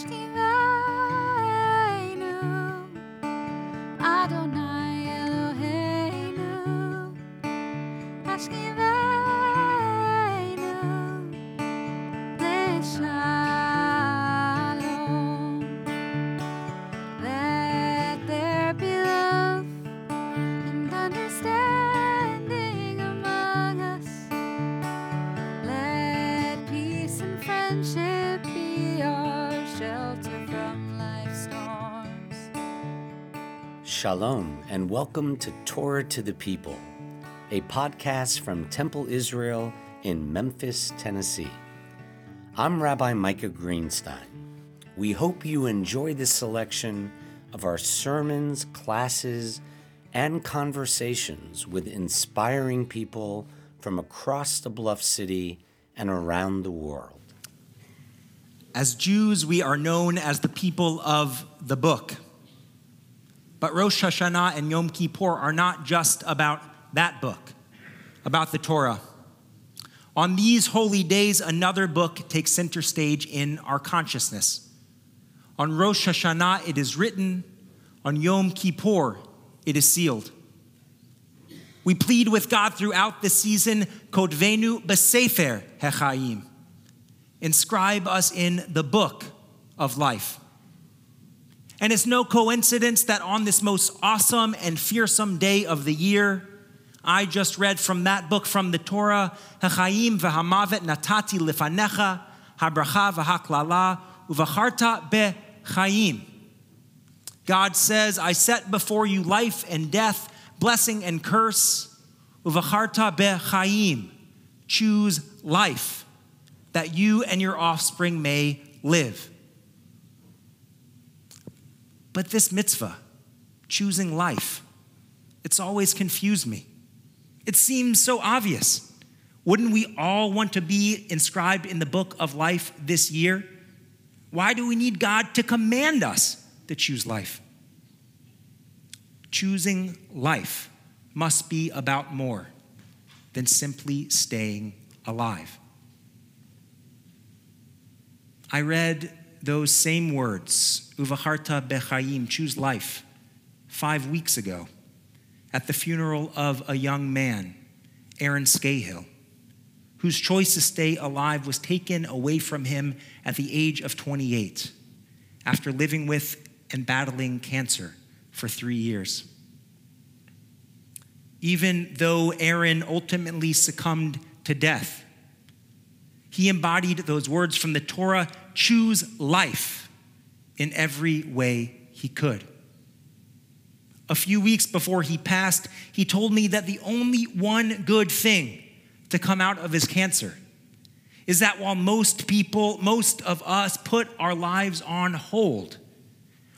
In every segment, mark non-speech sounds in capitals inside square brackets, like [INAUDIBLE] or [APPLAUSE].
Ashkiveinu, Shalom, and welcome to Torah to the People, a podcast from Temple Israel in Memphis, Tennessee. I'm Rabbi Micah Greenstein. We hope you enjoy this selection of our sermons, classes, and conversations with inspiring people from across the Bluff City and around the world. As Jews, we are known as the people of the book. But Rosh Hashanah and Yom Kippur are not just about that book, about the Torah. On these holy days, another book takes center stage in our consciousness. On Rosh Hashanah, it is written. On Yom Kippur, it is sealed. We plead with God throughout the season, Kodvenu Besefer Hechaim. Inscribe us in the book of life. And it's no coincidence that on this most awesome and fearsome day of the year, I just read from that book from the Torah, Hachaim v'hamavet natati lifanecha, habracha v'haklala, uvacharta bechaim. God says, I set before you life and death, blessing and curse, uvacharta bechaim. Choose life, that you and your offspring may live. But this mitzvah, choosing life, it's always confused me. It seems so obvious. Wouldn't we all want to be inscribed in the book of life this year? Why do we need God to command us to choose life? Choosing life must be about more than simply staying alive. I read those same words, Uvacharta Bechayim, choose life, five weeks ago at the funeral of a young man, Aaron Scahill, whose choice to stay alive was taken away from him at the age of 28 after living with and battling cancer for three years. Even though Aaron ultimately succumbed to death, he embodied those words from the Torah choose life in every way he could. A few weeks before he passed, he told me that the only one good thing to come out of his cancer is that while most people, most of us, put our lives on hold,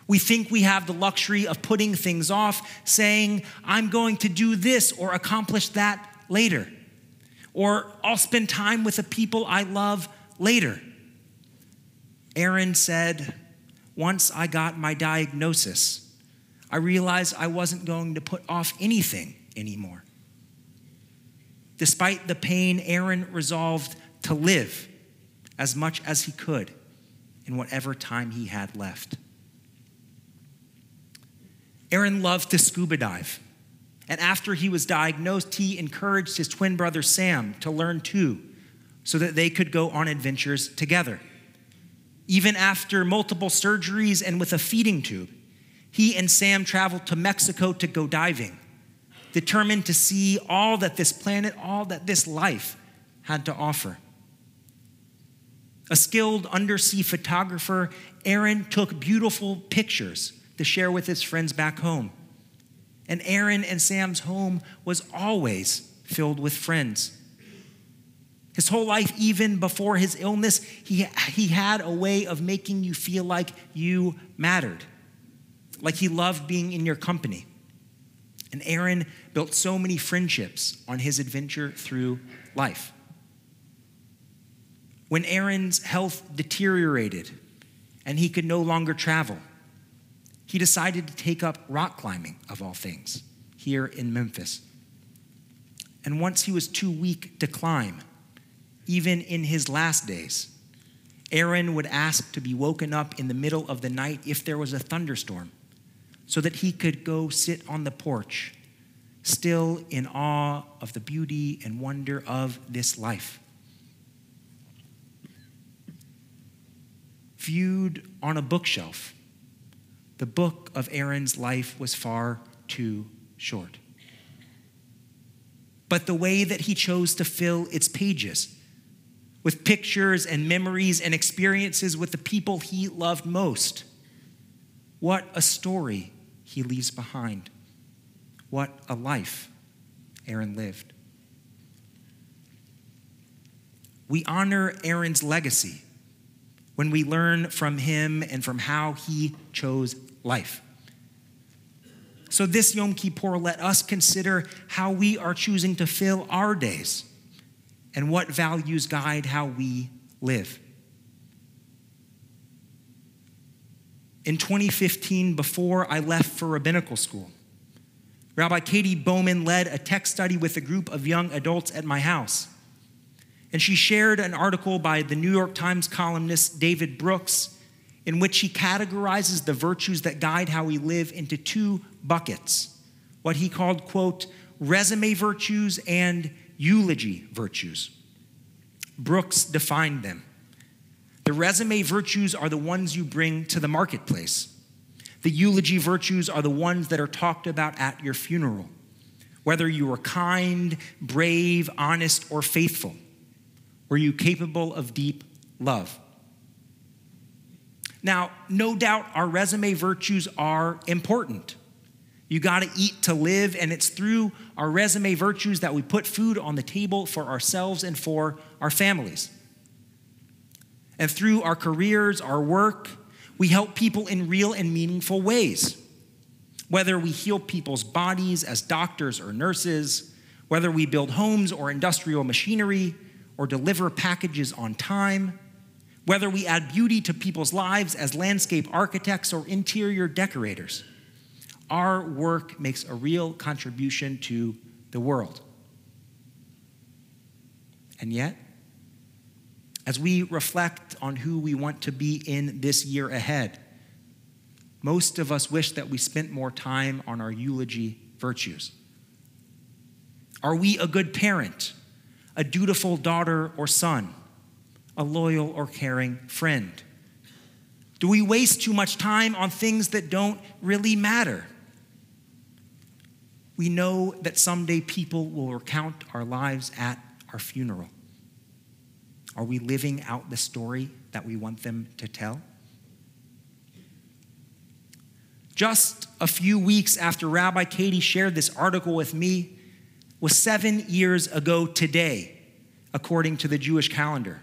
we think we have the luxury of putting things off, saying, I'm going to do this or accomplish that later. Or I'll spend time with the people I love later. Aaron said, Once I got my diagnosis, I realized I wasn't going to put off anything anymore. Despite the pain, Aaron resolved to live as much as he could in whatever time he had left. Aaron loved to scuba dive. And after he was diagnosed, he encouraged his twin brother Sam to learn too, so that they could go on adventures together. Even after multiple surgeries and with a feeding tube, he and Sam traveled to Mexico to go diving, determined to see all that this planet, all that this life had to offer. A skilled undersea photographer, Aaron took beautiful pictures to share with his friends back home. And Aaron and Sam's home was always filled with friends. His whole life, even before his illness, he, he had a way of making you feel like you mattered, like he loved being in your company. And Aaron built so many friendships on his adventure through life. When Aaron's health deteriorated and he could no longer travel, he decided to take up rock climbing, of all things, here in Memphis. And once he was too weak to climb, even in his last days, Aaron would ask to be woken up in the middle of the night if there was a thunderstorm so that he could go sit on the porch, still in awe of the beauty and wonder of this life. Viewed on a bookshelf, the book of Aaron's life was far too short. But the way that he chose to fill its pages, with pictures and memories and experiences with the people he loved most. What a story he leaves behind. What a life Aaron lived. We honor Aaron's legacy when we learn from him and from how he chose life. So, this Yom Kippur, let us consider how we are choosing to fill our days and what values guide how we live. In 2015, before I left for rabbinical school, Rabbi Katie Bowman led a tech study with a group of young adults at my house. And she shared an article by the New York Times columnist David Brooks in which he categorizes the virtues that guide how we live into two buckets what he called, quote, resume virtues and eulogy virtues. Brooks defined them. The resume virtues are the ones you bring to the marketplace. The eulogy virtues are the ones that are talked about at your funeral. Whether you were kind, brave, honest, or faithful, were you capable of deep love? Now, no doubt our resume virtues are important. You got to eat to live, and it's through our resume virtues that we put food on the table for ourselves and for our families. And through our careers, our work, we help people in real and meaningful ways. Whether we heal people's bodies as doctors or nurses, whether we build homes or industrial machinery, or deliver packages on time, whether we add beauty to people's lives as landscape architects or interior decorators our work makes a real contribution to the world. And yet, as we reflect on who we want to be in this year ahead, most of us wish that we spent more time on our eulogy virtues. Are we a good parent, a dutiful daughter or son, a loyal or caring friend? Do we waste too much time on things that don't really matter? We know that someday people will recount our lives at our funeral. Are we living out the story that we want them to tell? Just a few weeks after Rabbi Katie shared this article with me was seven years ago today, according to the Jewish calendar.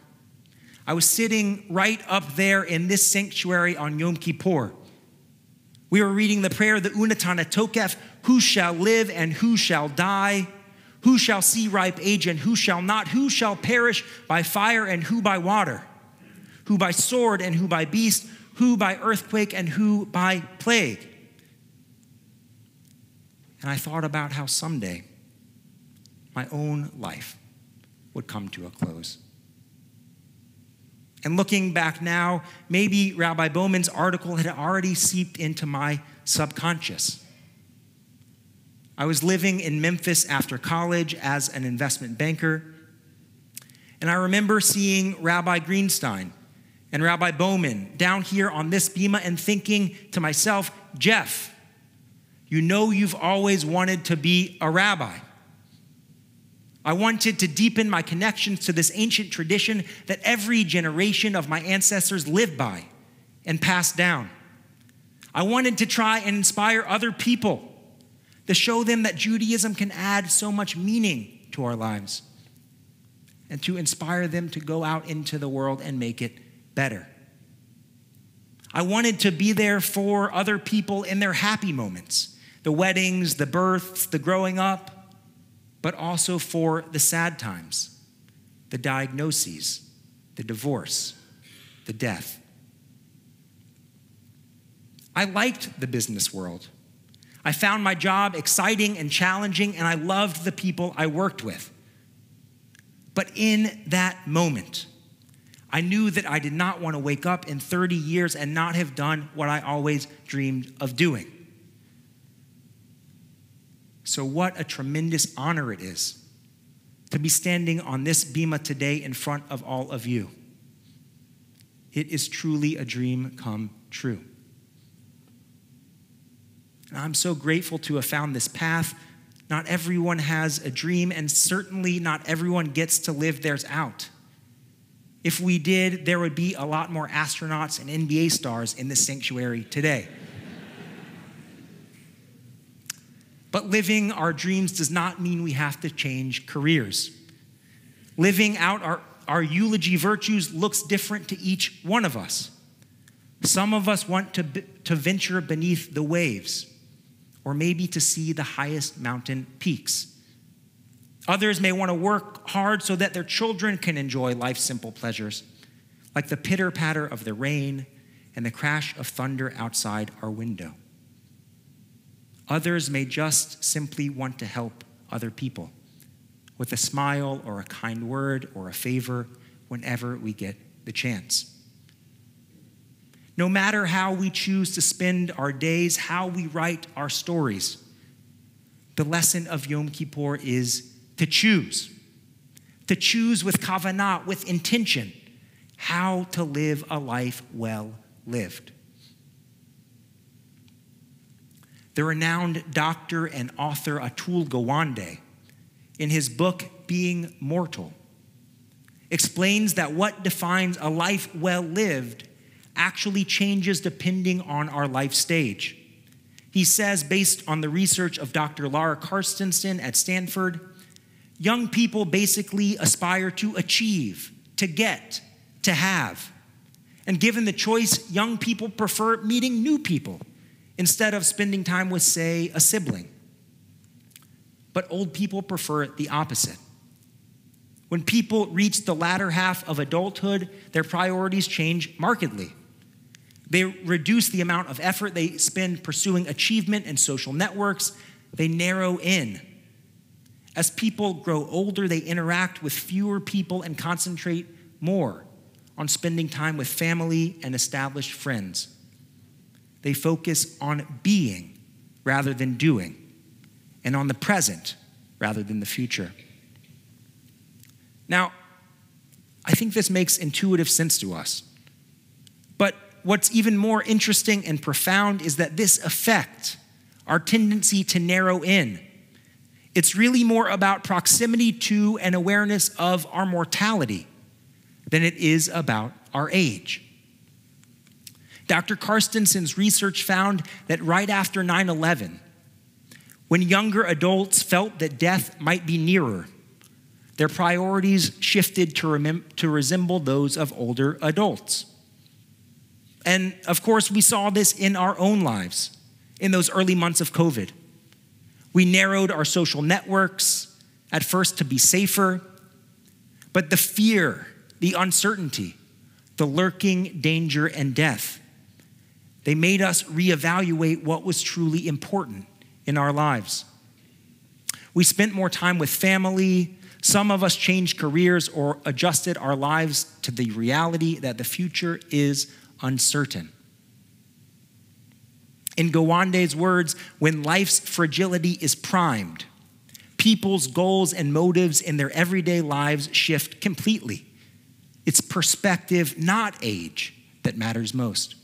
I was sitting right up there in this sanctuary on Yom Kippur we were reading the prayer, the Unatana Tokef, who shall live and who shall die, who shall see ripe age and who shall not, who shall perish by fire and who by water, who by sword and who by beast, who by earthquake and who by plague. And I thought about how someday my own life would come to a close. And looking back now, maybe Rabbi Bowman's article had already seeped into my subconscious. I was living in Memphis after college as an investment banker. And I remember seeing Rabbi Greenstein and Rabbi Bowman down here on this bema and thinking to myself, Jeff, you know you've always wanted to be a rabbi. I wanted to deepen my connections to this ancient tradition that every generation of my ancestors lived by and passed down. I wanted to try and inspire other people to show them that Judaism can add so much meaning to our lives and to inspire them to go out into the world and make it better. I wanted to be there for other people in their happy moments the weddings, the births, the growing up but also for the sad times, the diagnoses, the divorce, the death. I liked the business world. I found my job exciting and challenging, and I loved the people I worked with. But in that moment, I knew that I did not want to wake up in 30 years and not have done what I always dreamed of doing. So, what a tremendous honor it is to be standing on this bema today in front of all of you. It is truly a dream come true. And I'm so grateful to have found this path. Not everyone has a dream, and certainly not everyone gets to live theirs out. If we did, there would be a lot more astronauts and NBA stars in this sanctuary today. [LAUGHS] but living our dreams does not mean we have to change careers. Living out our, our eulogy virtues looks different to each one of us. Some of us want to, to venture beneath the waves or maybe to see the highest mountain peaks. Others may want to work hard so that their children can enjoy life's simple pleasures, like the pitter patter of the rain and the crash of thunder outside our window. Others may just simply want to help other people with a smile or a kind word or a favor whenever we get the chance. No matter how we choose to spend our days, how we write our stories, the lesson of Yom Kippur is to choose. To choose with kavanah, with intention, how to live a life well lived. The renowned doctor and author Atul Gawande, in his book Being Mortal, explains that what defines a life well lived actually changes depending on our life stage. He says, based on the research of Dr. Laura Carstensen at Stanford, young people basically aspire to achieve, to get, to have. And given the choice, young people prefer meeting new people instead of spending time with, say, a sibling. But old people prefer the opposite. When people reach the latter half of adulthood, their priorities change markedly. They reduce the amount of effort they spend pursuing achievement and social networks. They narrow in. As people grow older, they interact with fewer people and concentrate more on spending time with family and established friends. They focus on being rather than doing, and on the present rather than the future. Now, I think this makes intuitive sense to us. But what's even more interesting and profound is that this effect, our tendency to narrow in, it's really more about proximity to and awareness of our mortality than it is about our age. Dr. Carstensen's research found that right after 9 11, when younger adults felt that death might be nearer, their priorities shifted to, remem- to resemble those of older adults. And of course, we saw this in our own lives in those early months of COVID. We narrowed our social networks at first to be safer, but the fear, the uncertainty, the lurking danger and death, they made us reevaluate what was truly important in our lives. We spent more time with family. Some of us changed careers or adjusted our lives to the reality that the future is uncertain. In Gawande's words, when life's fragility is primed, people's goals and motives in their everyday lives shift completely. It's perspective, not age, that matters most.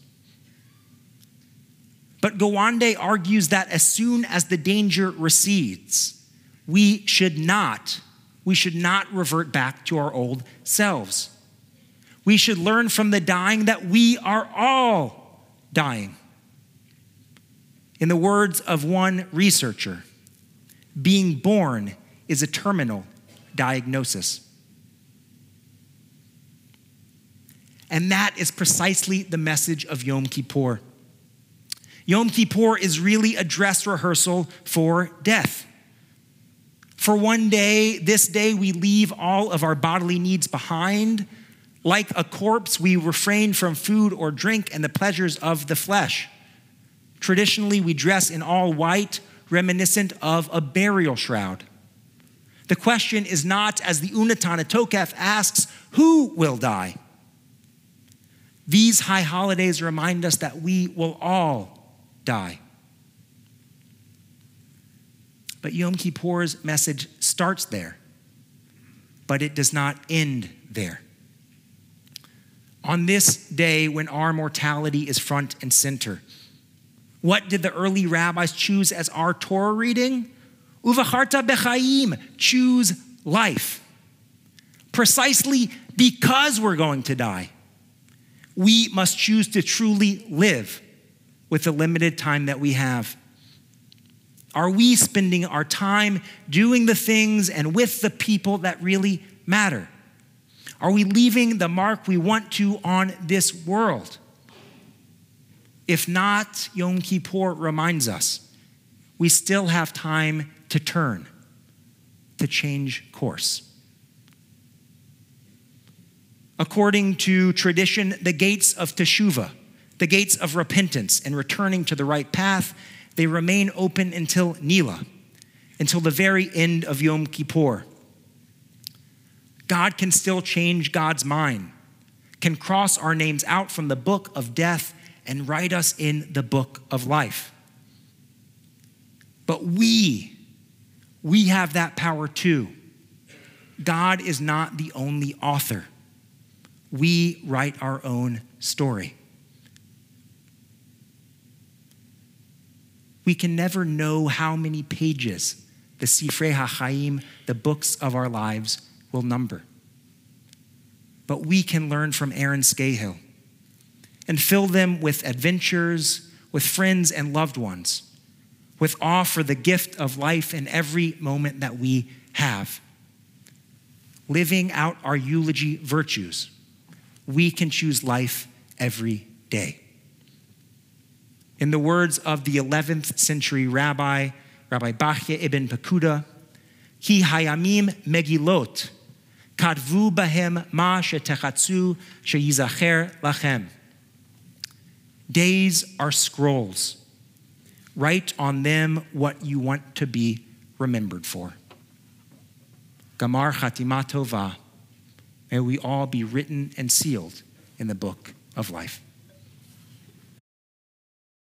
But Gawande argues that as soon as the danger recedes, we should not, we should not revert back to our old selves. We should learn from the dying that we are all dying. In the words of one researcher, being born is a terminal diagnosis. And that is precisely the message of Yom Kippur. Yom Kippur is really a dress rehearsal for death. For one day, this day, we leave all of our bodily needs behind like a corpse, we refrain from food or drink and the pleasures of the flesh. Traditionally, we dress in all white, reminiscent of a burial shroud. The question is not, as the Unetane Tokef asks, who will die, These high holidays remind us that we will all die. But Yom Kippur's message starts there, but it does not end there. On this day, when our mortality is front and center, what did the early rabbis choose as our Torah reading? Uvacharta bechaim, choose life. Precisely because we're going to die, we must choose to truly live with the limited time that we have. Are we spending our time doing the things and with the people that really matter? Are we leaving the mark we want to on this world? If not, Yom Kippur reminds us we still have time to turn, to change course. According to tradition, the gates of Teshuvah, the gates of repentance and returning to the right path, they remain open until Nila, until the very end of Yom Kippur. God can still change God's mind, can cross our names out from the book of death and write us in the book of life. But we, we have that power too. God is not the only author. We write our own story. We can never know how many pages the Sifrei HaChaim, the books of our lives, will number. But we can learn from Aaron Scahill and fill them with adventures, with friends and loved ones, with awe for the gift of life in every moment that we have. Living out our eulogy virtues, we can choose life every day. In the words of the 11th century rabbi, Rabbi Bachya ibn Pakuda, Ki hayamim megilot, Days are scrolls. Write on them what you want to be remembered for. Gamar Chatima Tova. May we all be written and sealed in the book of life.